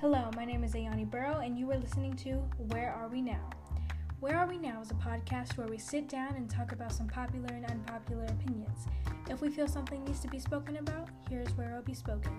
Hello, my name is Ayani Burrow, and you are listening to Where Are We Now? Where Are We Now is a podcast where we sit down and talk about some popular and unpopular opinions. If we feel something needs to be spoken about, here's where it'll be spoken.